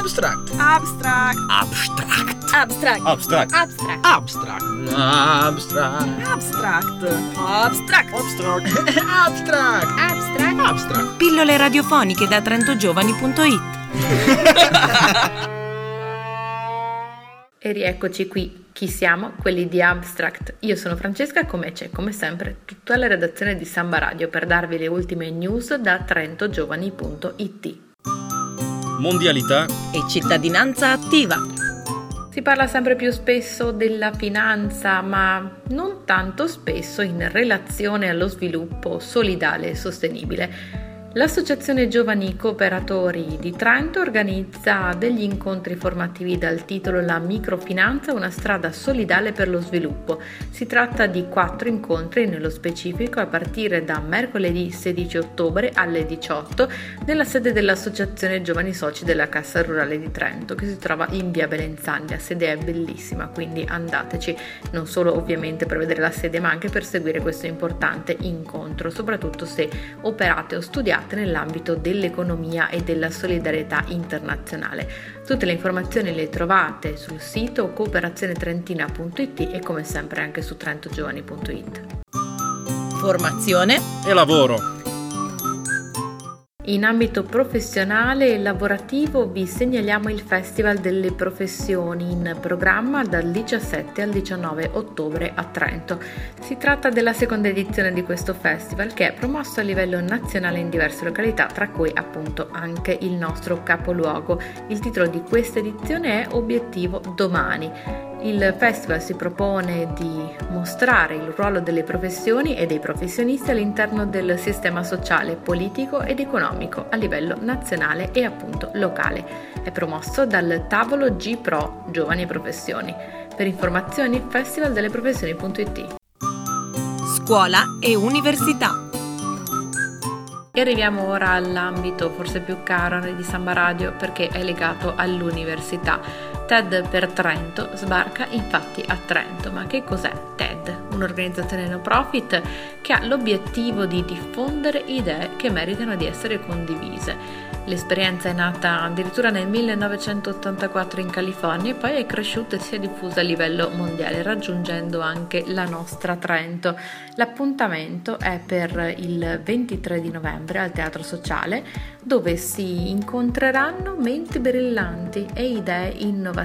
Abstract. Abstract. Abstract. Abstract. Abstract. Abstract. Abstract. Abstract. Abstract. Abstract. Abstract. Abstract. Abstract. Abstract. Pillole radiofoniche da trentogiovani.it E rieccoci qui. Chi siamo? Quelli di Abstract. Io sono Francesca, come c'è, come sempre, tutta la redazione di Samba Radio per darvi le ultime news da trentogiovani.it. Mondialità e cittadinanza attiva. Si parla sempre più spesso della finanza, ma non tanto spesso in relazione allo sviluppo solidale e sostenibile. L'Associazione Giovani Cooperatori di Trento organizza degli incontri formativi dal titolo La microfinanza, una strada solidale per lo sviluppo. Si tratta di quattro incontri nello specifico a partire da mercoledì 16 ottobre alle 18 nella sede dell'Associazione Giovani Soci della Cassa Rurale di Trento che si trova in via Belenzani. La sede è bellissima, quindi andateci non solo ovviamente per vedere la sede ma anche per seguire questo importante incontro, soprattutto se operate o studiate nell'ambito dell'economia e della solidarietà internazionale. Tutte le informazioni le trovate sul sito cooperazionetrentina.it e come sempre anche su trentogiovani.it. Formazione e lavoro. In ambito professionale e lavorativo vi segnaliamo il Festival delle Professioni in programma dal 17 al 19 ottobre a Trento. Si tratta della seconda edizione di questo festival che è promosso a livello nazionale in diverse località, tra cui appunto anche il nostro capoluogo. Il titolo di questa edizione è Obiettivo Domani. Il festival si propone di mostrare il ruolo delle professioni e dei professionisti all'interno del sistema sociale, politico ed economico a livello nazionale e appunto locale. È promosso dal tavolo G Pro Giovani e Professioni. Per informazioni festivaldelleprofessioni.it. Scuola e università. E arriviamo ora all'ambito forse più caro di Samba Radio perché è legato all'università. TED per Trento sbarca infatti a Trento. Ma che cos'è TED? Un'organizzazione no profit che ha l'obiettivo di diffondere idee che meritano di essere condivise. L'esperienza è nata addirittura nel 1984 in California e poi è cresciuta e si è diffusa a livello mondiale, raggiungendo anche la nostra Trento. L'appuntamento è per il 23 di novembre al Teatro Sociale, dove si incontreranno menti brillanti e idee innovative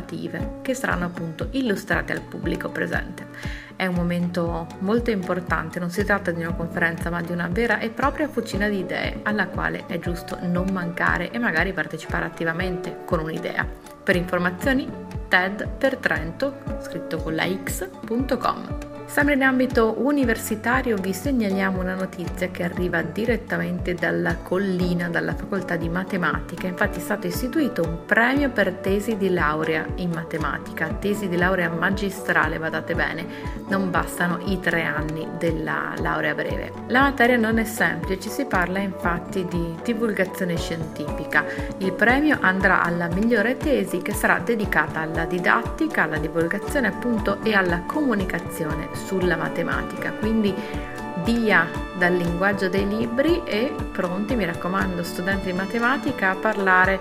che saranno appunto illustrate al pubblico presente. È un momento molto importante, non si tratta di una conferenza ma di una vera e propria fucina di idee alla quale è giusto non mancare e magari partecipare attivamente con un'idea. Per informazioni TED per Trento, scritto con la x.com. Sempre in ambito universitario vi segnaliamo una notizia che arriva direttamente dalla collina, dalla facoltà di matematica. Infatti è stato istituito un premio per tesi di laurea in matematica, tesi di laurea magistrale, badate bene, non bastano i tre anni della laurea breve. La materia non è semplice, si parla infatti di divulgazione scientifica. Il premio andrà alla migliore tesi che sarà dedicata alla didattica, alla divulgazione appunto e alla comunicazione sulla matematica. Quindi via dal linguaggio dei libri e pronti, mi raccomando, studenti di matematica, a parlare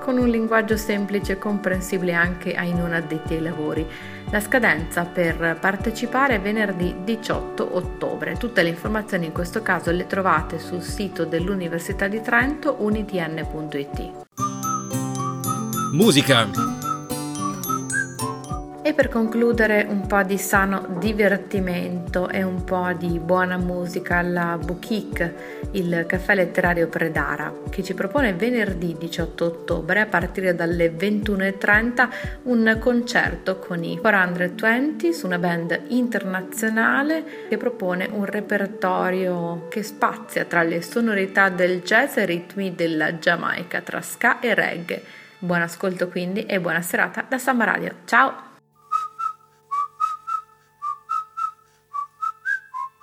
con un linguaggio semplice e comprensibile anche ai non addetti ai lavori. La scadenza per partecipare è venerdì 18 ottobre. Tutte le informazioni in questo caso le trovate sul sito dell'Università di Trento unitn.it. Musica e per concludere un po' di sano divertimento e un po' di buona musica alla Bouquic, il caffè letterario Predara, che ci propone venerdì 18 ottobre a partire dalle 21.30 un concerto con i 420 su una band internazionale che propone un repertorio che spazia tra le sonorità del jazz e i ritmi della Giamaica, tra ska e reggae. Buon ascolto quindi e buona serata da Samba Radio. Ciao!